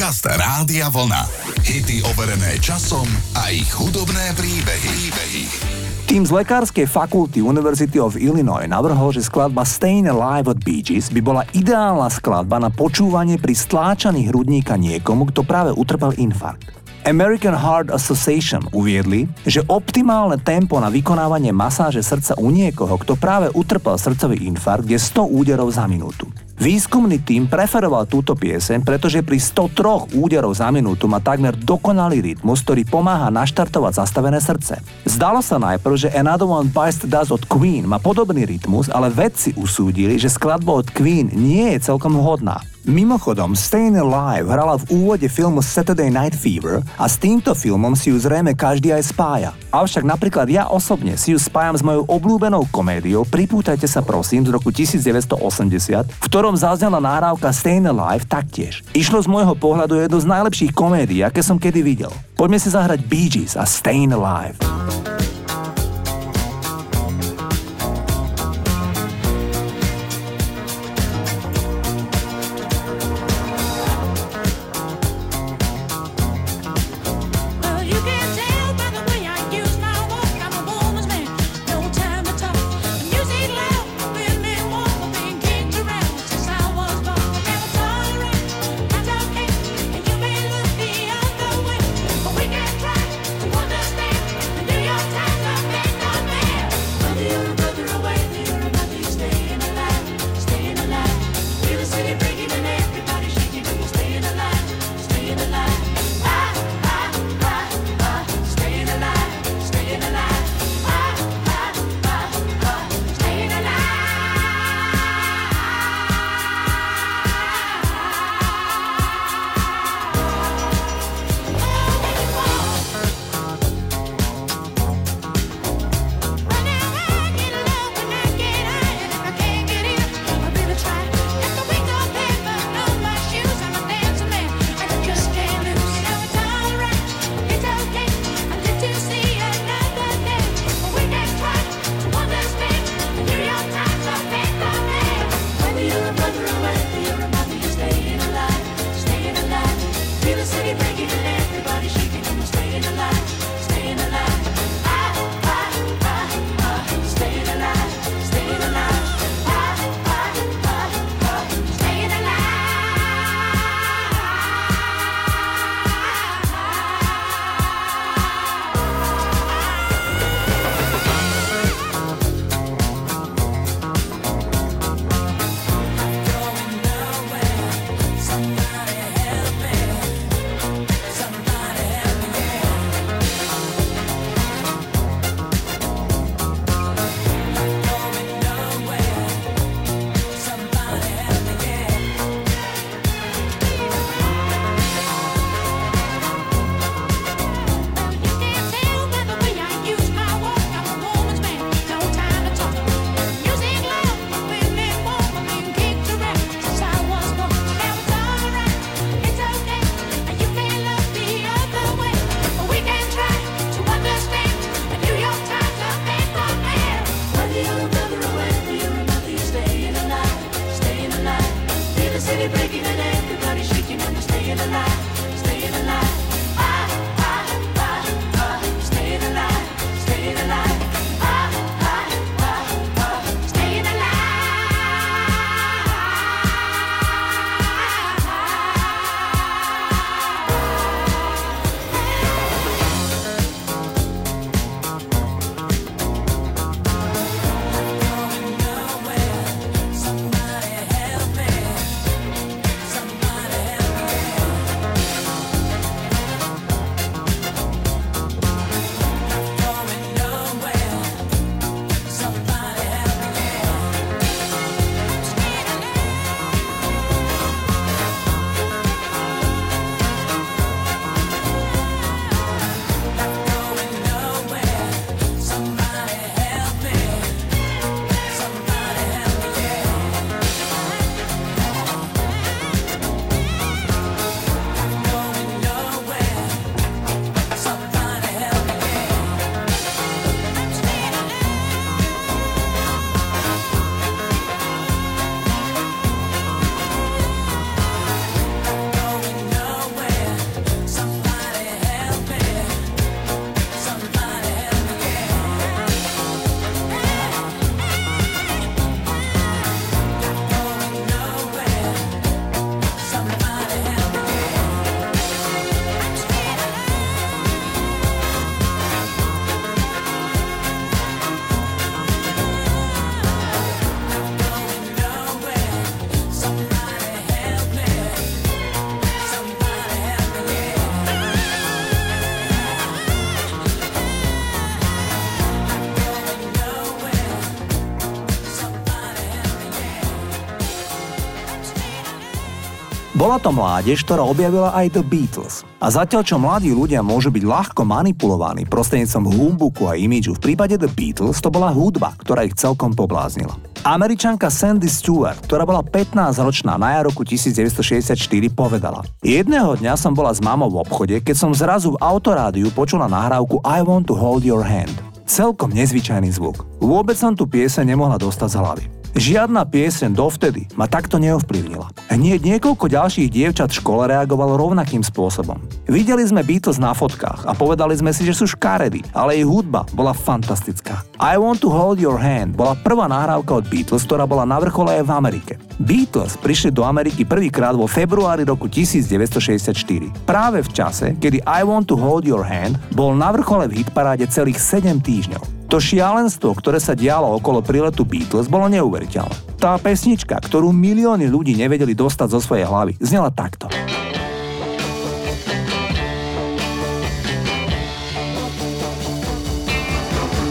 Podcast Rádia Vlna. Hity overené časom a ich hudobné príbehy. príbehy. Tým z lekárskej fakulty University of Illinois navrhol, že skladba Stayin' Alive od Bee Gees by bola ideálna skladba na počúvanie pri stláčaní hrudníka niekomu, kto práve utrpel infarkt. American Heart Association uviedli, že optimálne tempo na vykonávanie masáže srdca u niekoho, kto práve utrpel srdcový infarkt, je 100 úderov za minútu. Výskumný tým preferoval túto pieseň, pretože pri 103 úderov za minútu má takmer dokonalý rytmus, ktorý pomáha naštartovať zastavené srdce. Zdalo sa najprv, že Another One Bites the Dust od Queen má podobný rytmus, ale vedci usúdili, že skladba od Queen nie je celkom vhodná. Mimochodom, Stayin' Alive hrala v úvode filmu Saturday Night Fever a s týmto filmom si ju zrejme každý aj spája. Avšak napríklad ja osobne si ju spájam s mojou obľúbenou komédiou Pripútajte sa prosím z roku 1980, v ktorom zaznela nahrávka Stayin' Alive taktiež. Išlo z môjho pohľadu jednu z najlepších komédií, aké som kedy videl. Poďme si zahrať Bee Gees a Stayin' Alive. Bola to mládež, ktorá objavila aj The Beatles. A zatiaľ, čo mladí ľudia môžu byť ľahko manipulovaní prostredníctvom humbuku a imidžu, v prípade The Beatles to bola hudba, ktorá ich celkom pobláznila. Američanka Sandy Stewart, ktorá bola 15-ročná na jar roku 1964, povedala Jedného dňa som bola s mamou v obchode, keď som zrazu v autorádiu počula nahrávku I want to hold your hand. Celkom nezvyčajný zvuk. Vôbec som tu piese nemohla dostať z hlavy. Žiadna pieseň dovtedy ma takto neovplyvnila. Hneď niekoľko ďalších dievčat v škole reagovalo rovnakým spôsobom. Videli sme Beatles na fotkách a povedali sme si, že sú škaredy, ale jej hudba bola fantastická. I Want to Hold Your Hand bola prvá nahrávka od Beatles, ktorá bola na vrchole aj v Amerike. Beatles prišli do Ameriky prvýkrát vo februári roku 1964. Práve v čase, kedy I Want to Hold Your Hand bol na vrchole v hitparáde celých 7 týždňov. To šialenstvo, ktoré sa dialo okolo príletu Beatles, bolo neuveriteľné. Tá pesnička, ktorú milióny ľudí nevedeli dostať zo svojej hlavy, znela takto.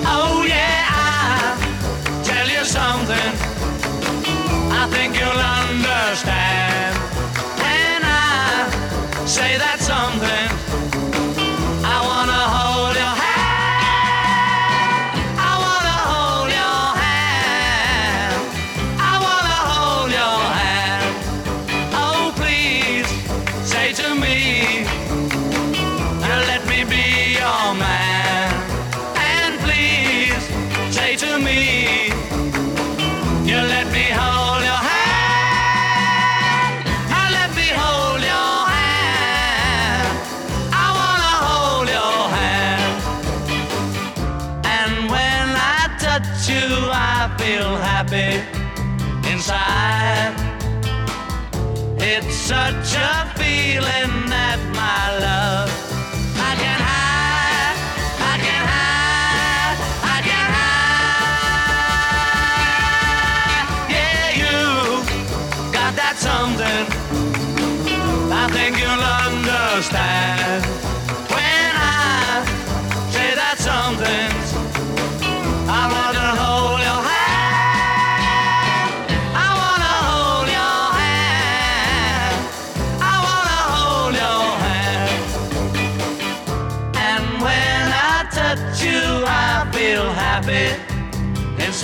Oh something. I think you'll understand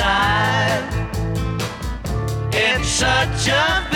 inside. It's such a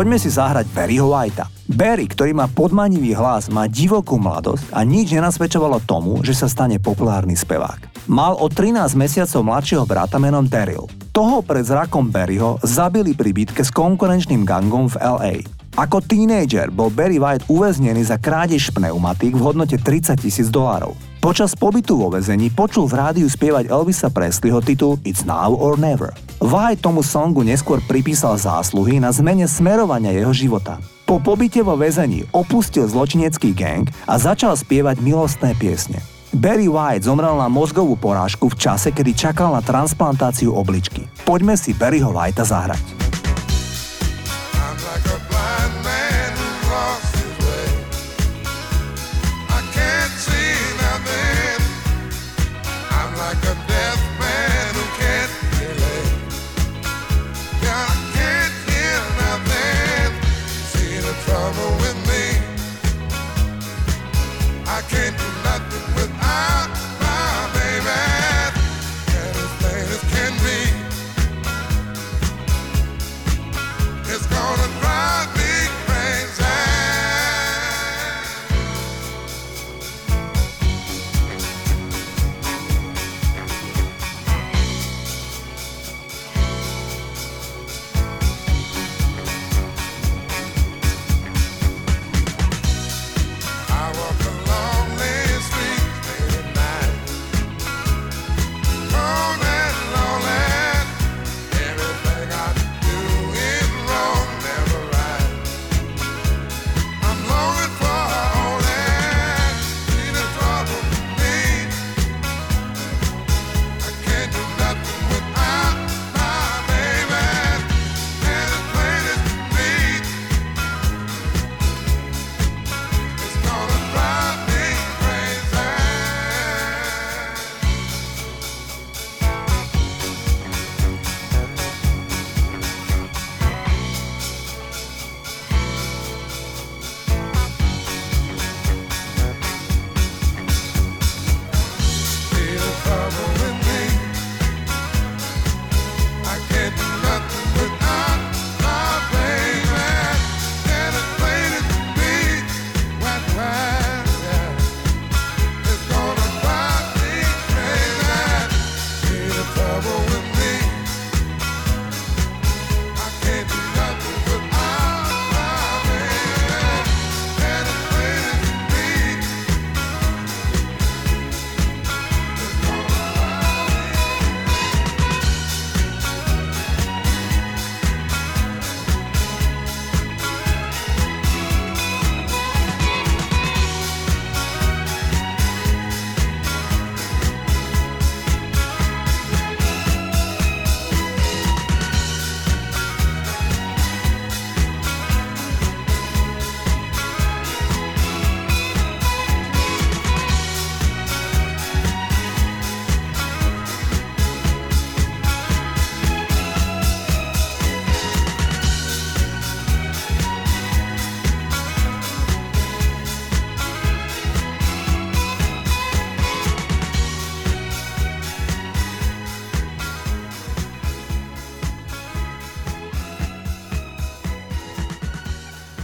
Poďme si zahrať Barryho Whitea. Barry, ktorý má podmanivý hlas, má divokú mladosť a nič nenasvedčovalo tomu, že sa stane populárny spevák. Mal o 13 mesiacov mladšieho brata menom Daryl. Toho pred zrakom Barryho zabili pri bitke s konkurenčným gangom v LA. Ako tínejdžer bol Barry White uväznený za krádež pneumatík v hodnote 30 tisíc dolárov. Počas pobytu vo väzení počul v rádiu spievať Elvisa Presleyho titul It's Now or Never. White tomu songu neskôr pripísal zásluhy na zmene smerovania jeho života. Po pobyte vo väzení opustil zločinecký gang a začal spievať milostné piesne. Barry White zomrel na mozgovú porážku v čase, kedy čakal na transplantáciu obličky. Poďme si Barryho Whitea zahrať.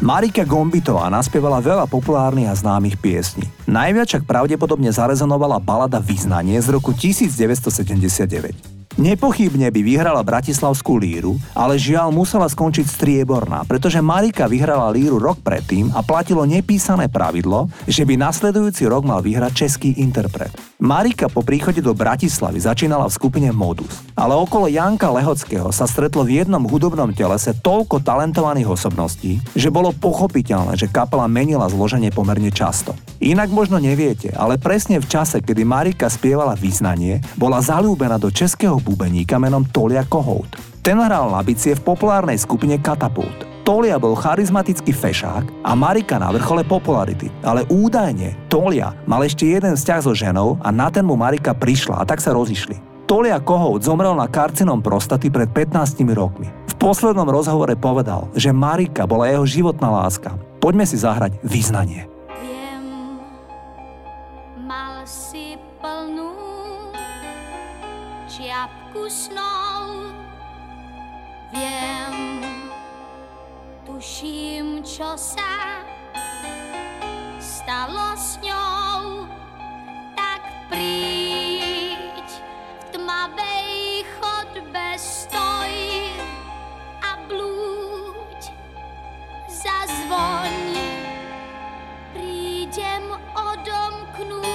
Marika Gombitová naspievala veľa populárnych a známych piesní. Najviac však pravdepodobne zarezonovala balada Význanie z roku 1979. Nepochybne by vyhrala Bratislavskú líru, ale žiaľ musela skončiť strieborná, pretože Marika vyhrala líru rok predtým a platilo nepísané pravidlo, že by nasledujúci rok mal vyhrať český interpret. Marika po príchode do Bratislavy začínala v skupine Modus, ale okolo Janka Lehockého sa stretlo v jednom hudobnom telese toľko talentovaných osobností, že bolo pochopiteľné, že kapela menila zloženie pomerne často. Inak možno neviete, ale presne v čase, kedy Marika spievala význanie, bola zalúbená do českého bubeníka menom Tolia Kohout. Ten hral na v populárnej skupine Katapult. Tolia bol charizmatický fešák a Marika na vrchole popularity, ale údajne Tolia mal ešte jeden vzťah so ženou a na ten mu Marika prišla a tak sa rozišli. Tolia Kohout zomrel na karcinom prostaty pred 15 rokmi. V poslednom rozhovore povedal, že Marika bola jeho životná láska. Poďme si zahrať význanie. čiapku snou. tuším, čo sa stalo s ňou, tak príď v tmavej chodbe stoj a blúď zazvoň. Prídem odomknúť.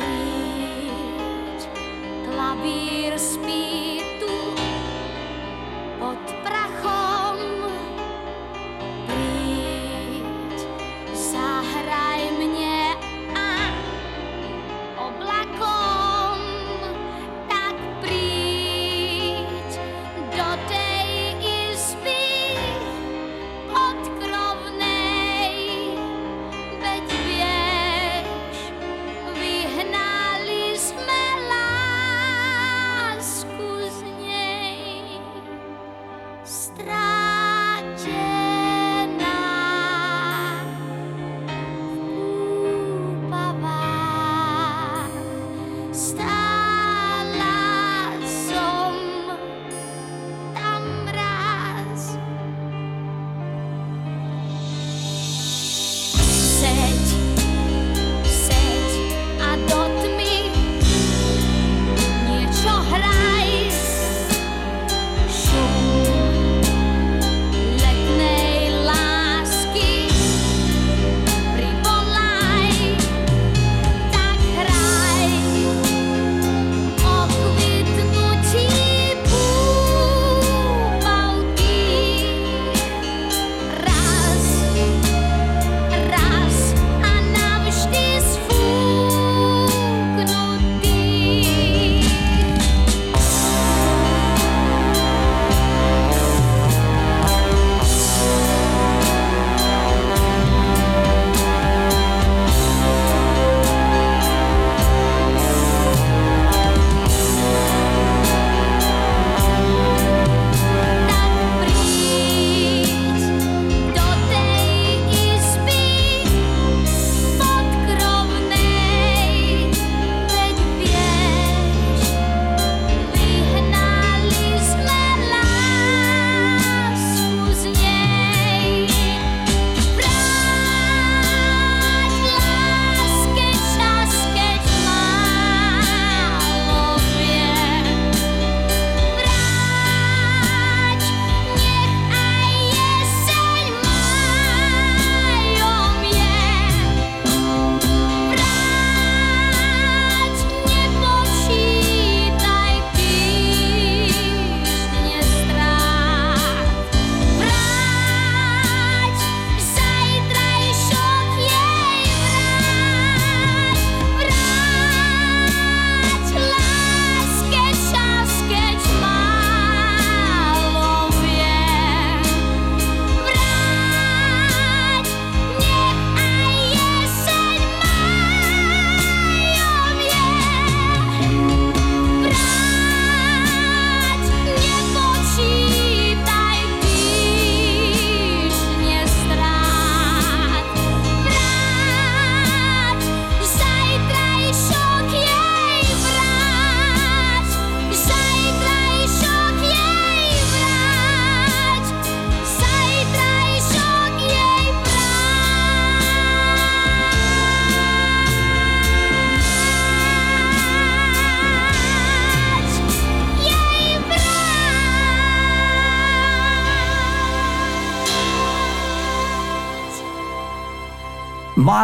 Príď, klavír spíš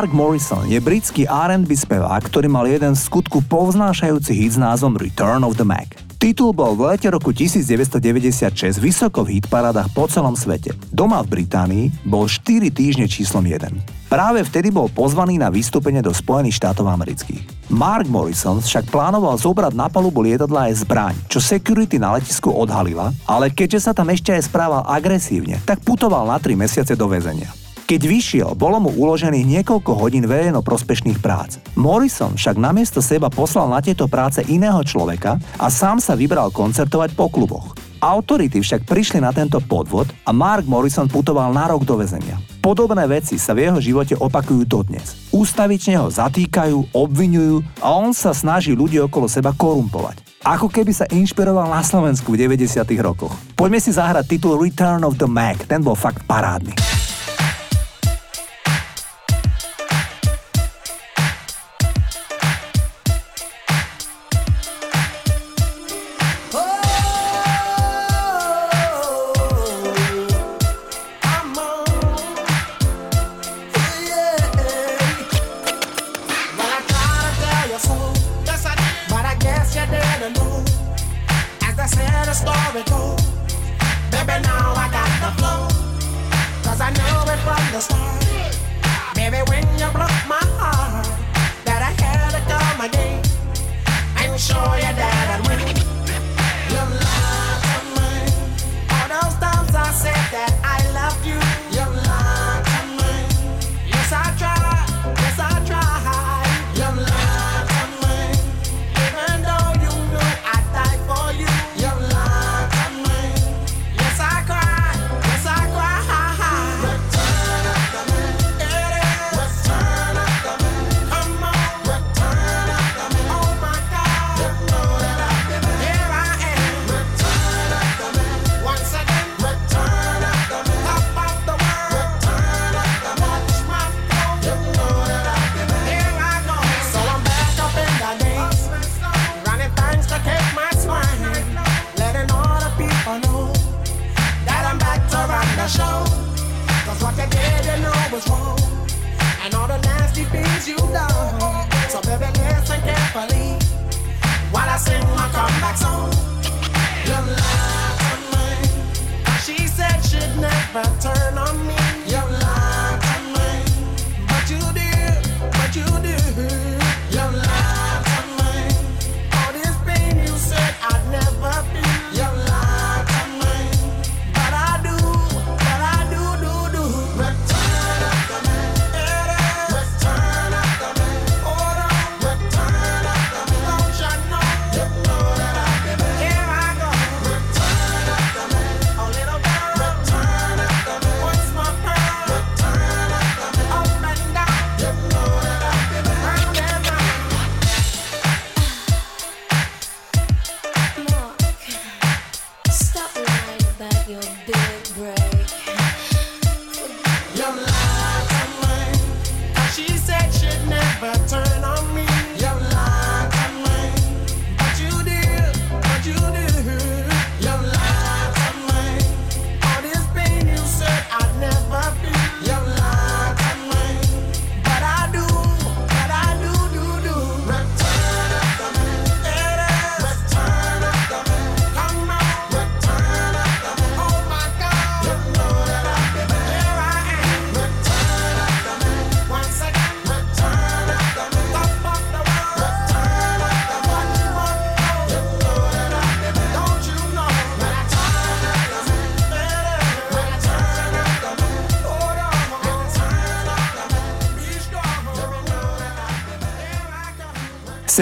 Mark Morrison je britský R&B spevák, ktorý mal jeden z skutku povznášajúci hit s názvom Return of the Mac. Titul bol v lete roku 1996 vysoko v hitparádach po celom svete. Doma v Británii bol 4 týždne číslom 1. Práve vtedy bol pozvaný na vystúpenie do Spojených štátov amerických. Mark Morrison však plánoval zobrať na palubu lietadla aj zbraň, čo security na letisku odhalila, ale keďže sa tam ešte aj správal agresívne, tak putoval na 3 mesiace do väzenia. Keď vyšiel, bolo mu uložených niekoľko hodín verejno prospešných prác. Morrison však namiesto seba poslal na tieto práce iného človeka a sám sa vybral koncertovať po kluboch. Autority však prišli na tento podvod a Mark Morrison putoval na rok do väzenia. Podobné veci sa v jeho živote opakujú dodnes. Ústavične ho zatýkajú, obvinujú a on sa snaží ľudí okolo seba korumpovať. Ako keby sa inšpiroval na Slovensku v 90. rokoch. Poďme si zahrať titul Return of the Mac, ten bol fakt parádny.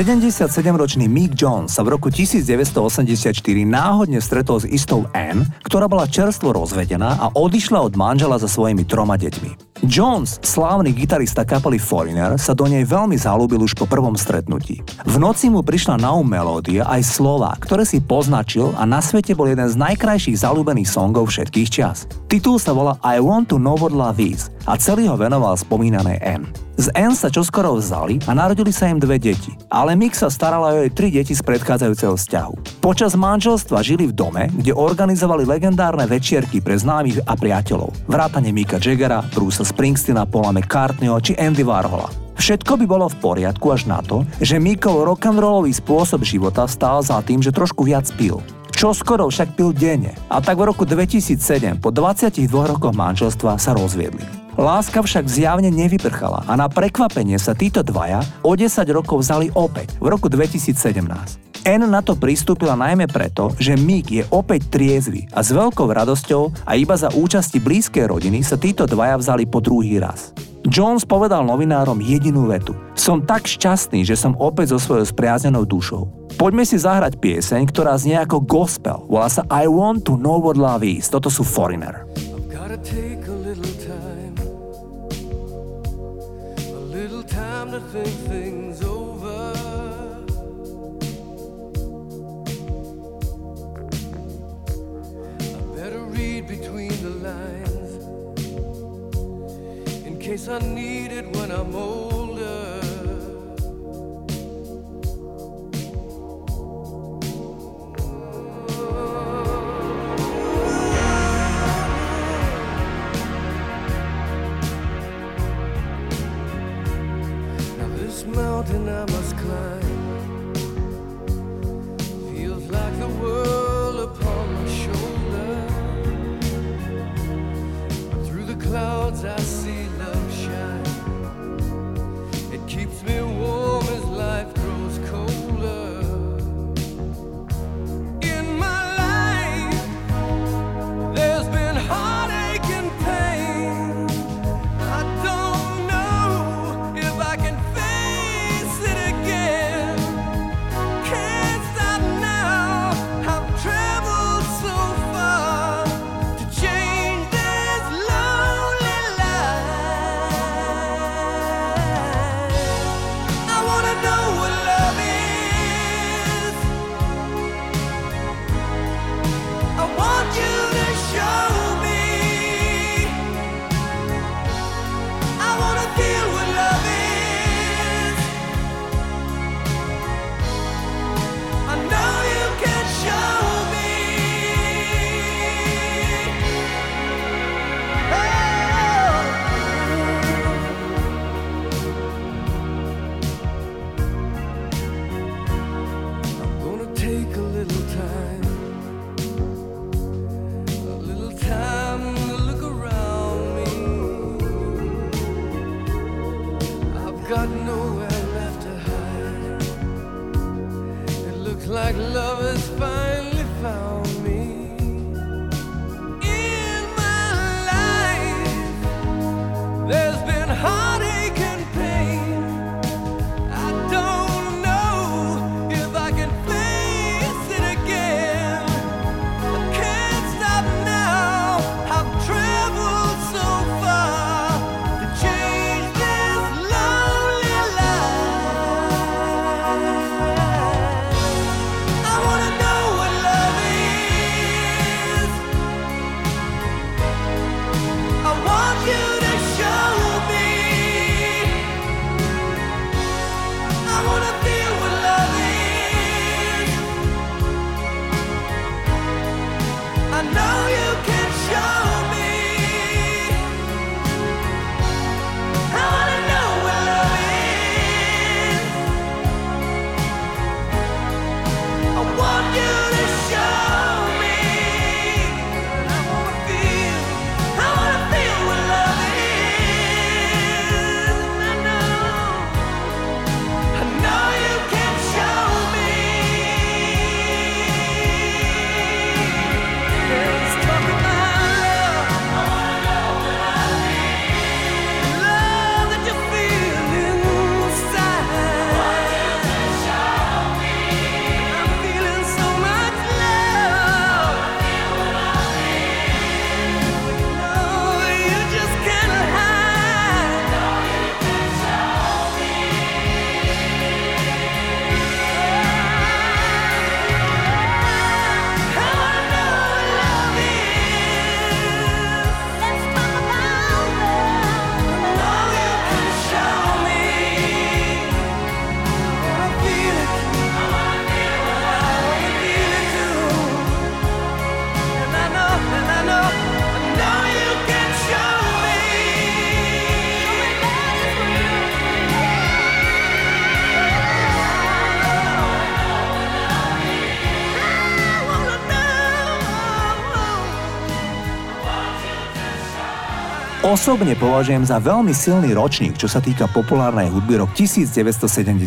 77-ročný Mick Jones sa v roku 1984 náhodne stretol s istou Anne, ktorá bola čerstvo rozvedená a odišla od manžela so svojimi troma deťmi. Jones, slávny gitarista kapely Foreigner, sa do nej veľmi zalúbil už po prvom stretnutí. V noci mu prišla na um melódia aj slova, ktoré si poznačil a na svete bol jeden z najkrajších zalúbených songov všetkých čas. Titul sa volá I Want to Know What Love Is a celý ho venoval spomínanej Anne. Z Anne sa čoskoro vzali a narodili sa im dve deti. Ale Mick sa starala o jej tri deti z predchádzajúceho vzťahu. Počas manželstva žili v dome, kde organizovali legendárne večierky pre známych a priateľov. Vrátane Mika Jaggera, Bruce Springsteena, Paula McCartneyho či Andy Warhola. Všetko by bolo v poriadku až na to, že Mikov rock'n'rollový spôsob života stál za tým, že trošku viac pil. Čo skoro však pil denne a tak v roku 2007 po 22 rokoch manželstva sa rozviedli. Láska však zjavne nevyprchala a na prekvapenie sa títo dvaja o 10 rokov vzali opäť v roku 2017. N na to pristúpila najmä preto, že Mick je opäť triezvy a s veľkou radosťou a iba za účasti blízkej rodiny sa títo dvaja vzali po druhý raz. Jones povedal novinárom jedinú vetu. Som tak šťastný, že som opäť so svojou spriaznenou dušou. Poďme si zahrať pieseň, ktorá znie ako gospel. Volá sa I want to know what love is. Toto sú Foreigner. Take case I need it when I'm older. Osobne považujem za veľmi silný ročník, čo sa týka populárnej hudby rok 1979.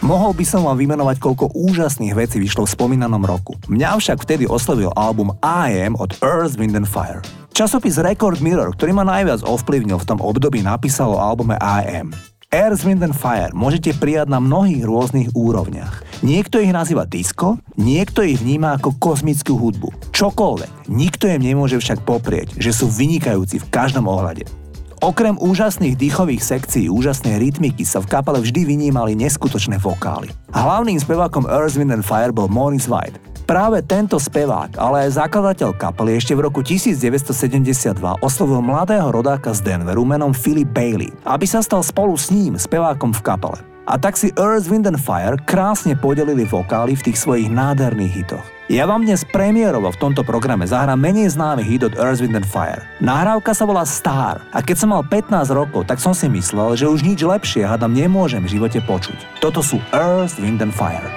Mohol by som vám vymenovať, koľko úžasných vecí vyšlo v spomínanom roku. Mňa však vtedy oslovil album I Am od Earth, Wind and Fire. Časopis Record Mirror, ktorý ma najviac ovplyvnil v tom období, napísal o albume I Am. Earth, Wind and Fire môžete prijať na mnohých rôznych úrovniach. Niekto ich nazýva disco, niekto ich vníma ako kozmickú hudbu. Čokoľvek. Nikto im nemôže však poprieť, že sú vynikajúci v každom ohľade. Okrem úžasných dýchových sekcií, úžasnej rytmiky sa v kapele vždy vynímali neskutočné vokály. Hlavným spevákom Earth, Wind and Fire bol Maurice White. Práve tento spevák, ale aj zakladateľ kapely ešte v roku 1972 oslovil mladého rodáka z Denveru menom Philip Bailey, aby sa stal spolu s ním spevákom v kapele. A tak si Earth, Wind and Fire krásne podelili vokály v tých svojich nádherných hitoch. Ja vám dnes premiérovo v tomto programe zahrám menej známy hit od Earth, Wind and Fire. Nahrávka sa volá Star a keď som mal 15 rokov, tak som si myslel, že už nič lepšie hádam nemôžem v živote počuť. Toto sú Earth, Wind and Fire.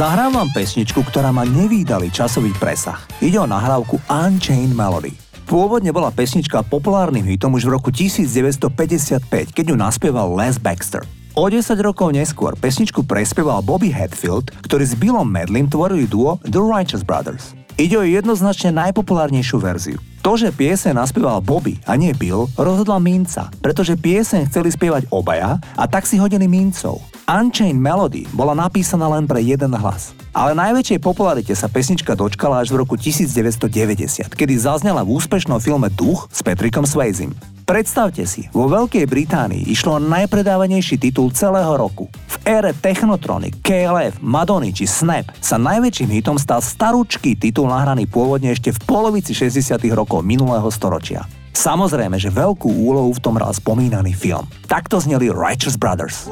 Zahrám vám pesničku, ktorá má nevýdalý časový presah. Ide o nahrávku Unchained Melody. Pôvodne bola pesnička populárnym hitom už v roku 1955, keď ju naspieval Les Baxter. O 10 rokov neskôr pesničku prespieval Bobby Hatfield, ktorý s Billom Medlin tvorili duo The Righteous Brothers. Ide o jednoznačne najpopulárnejšiu verziu. To, že pieseň naspieval Bobby a nie Bill, rozhodla Minca, pretože pieseň chceli spievať obaja a tak si hodili Mincov. Unchained Melody bola napísaná len pre jeden hlas. Ale najväčšej popularite sa pesnička dočkala až v roku 1990, kedy zaznela v úspešnom filme Duch s Patrickom Swayzim. Predstavte si, vo Veľkej Británii išlo najpredávanejší titul celého roku. V ére Technotronic, KLF, Madony či Snap sa najväčším hitom stal starúčký titul nahraný pôvodne ešte v polovici 60. rokov minulého storočia. Samozrejme, že veľkú úlohu v tom hral spomínaný film. Takto zneli Righteous Brothers.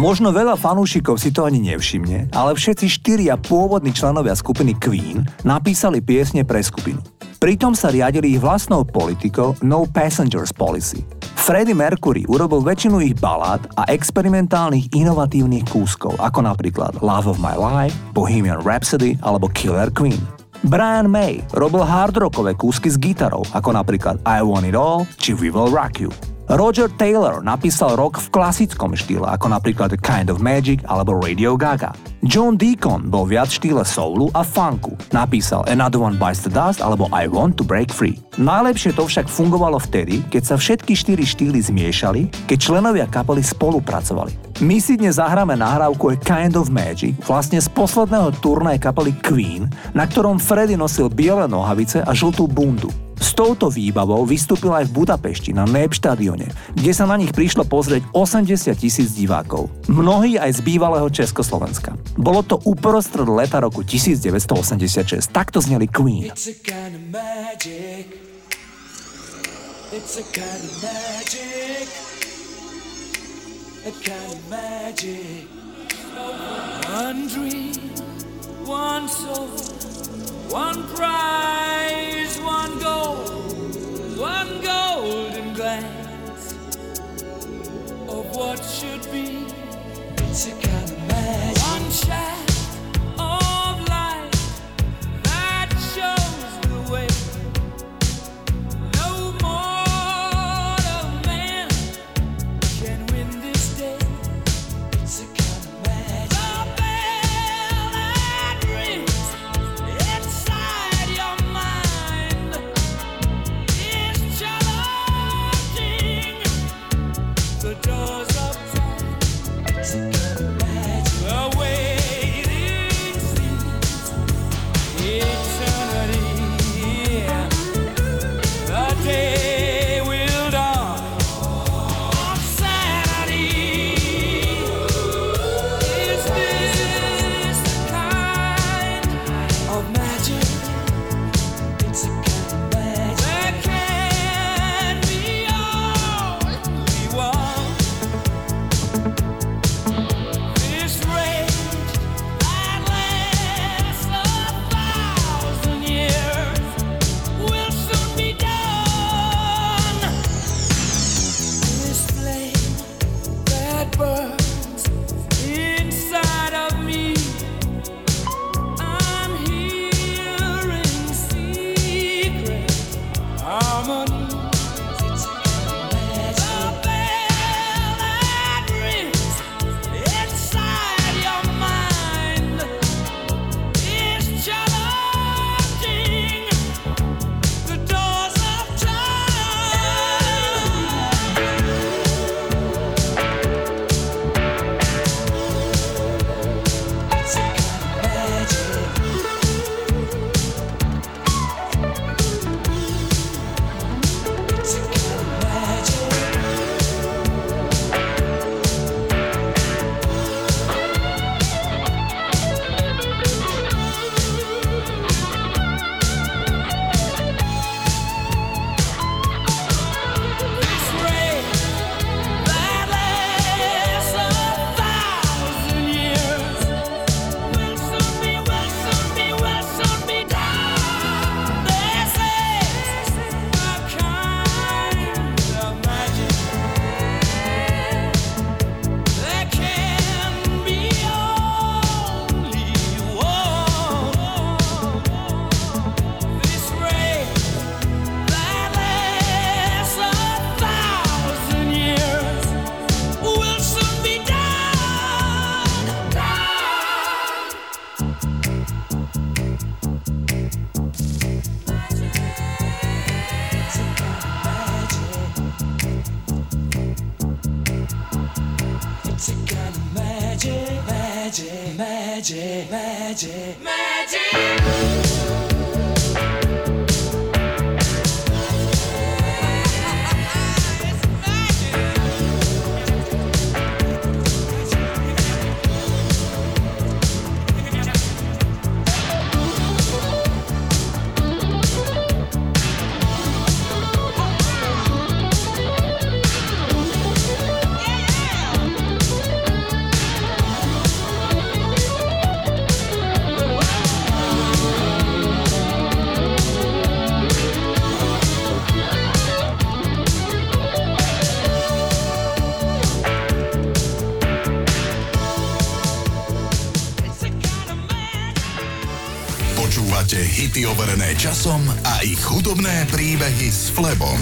Možno veľa fanúšikov si to ani nevšimne, ale všetci štyria pôvodní členovia skupiny Queen napísali piesne pre skupinu. Pritom sa riadili ich vlastnou politikou No Passengers Policy. Freddie Mercury urobil väčšinu ich balád a experimentálnych inovatívnych kúskov, ako napríklad Love of My Life, Bohemian Rhapsody alebo Killer Queen. Brian May robil hardrockové kúsky s gitarou, ako napríklad I Want It All či We Will Rock You. Roger Taylor napísal rock v klasickom štýle, ako napríklad Kind of Magic alebo Radio Gaga. John Deacon bol viac v štýle soulu a funku. Napísal Another One Bites the Dust alebo I Want to Break Free. Najlepšie to však fungovalo vtedy, keď sa všetky štyri štýly zmiešali, keď členovia kapely spolupracovali. My si dnes zahráme nahrávku A Kind of Magic, vlastne z posledného turnaja kapely Queen, na ktorom Freddy nosil biele nohavice a žltú bundu. S touto výbavou vystúpil aj v Budapešti na NEP štadióne, kde sa na nich prišlo pozrieť 80 tisíc divákov. Mnohí aj z bývalého Československa. Bolo to uprostred leta roku 1986. Takto zneli Queen. It's a kind of magic. It's a kind of magic. A kind of magic. One dream, one soul, one prize, one goal, one golden glance of what should be. It's a hudobné príbehy s Flebom.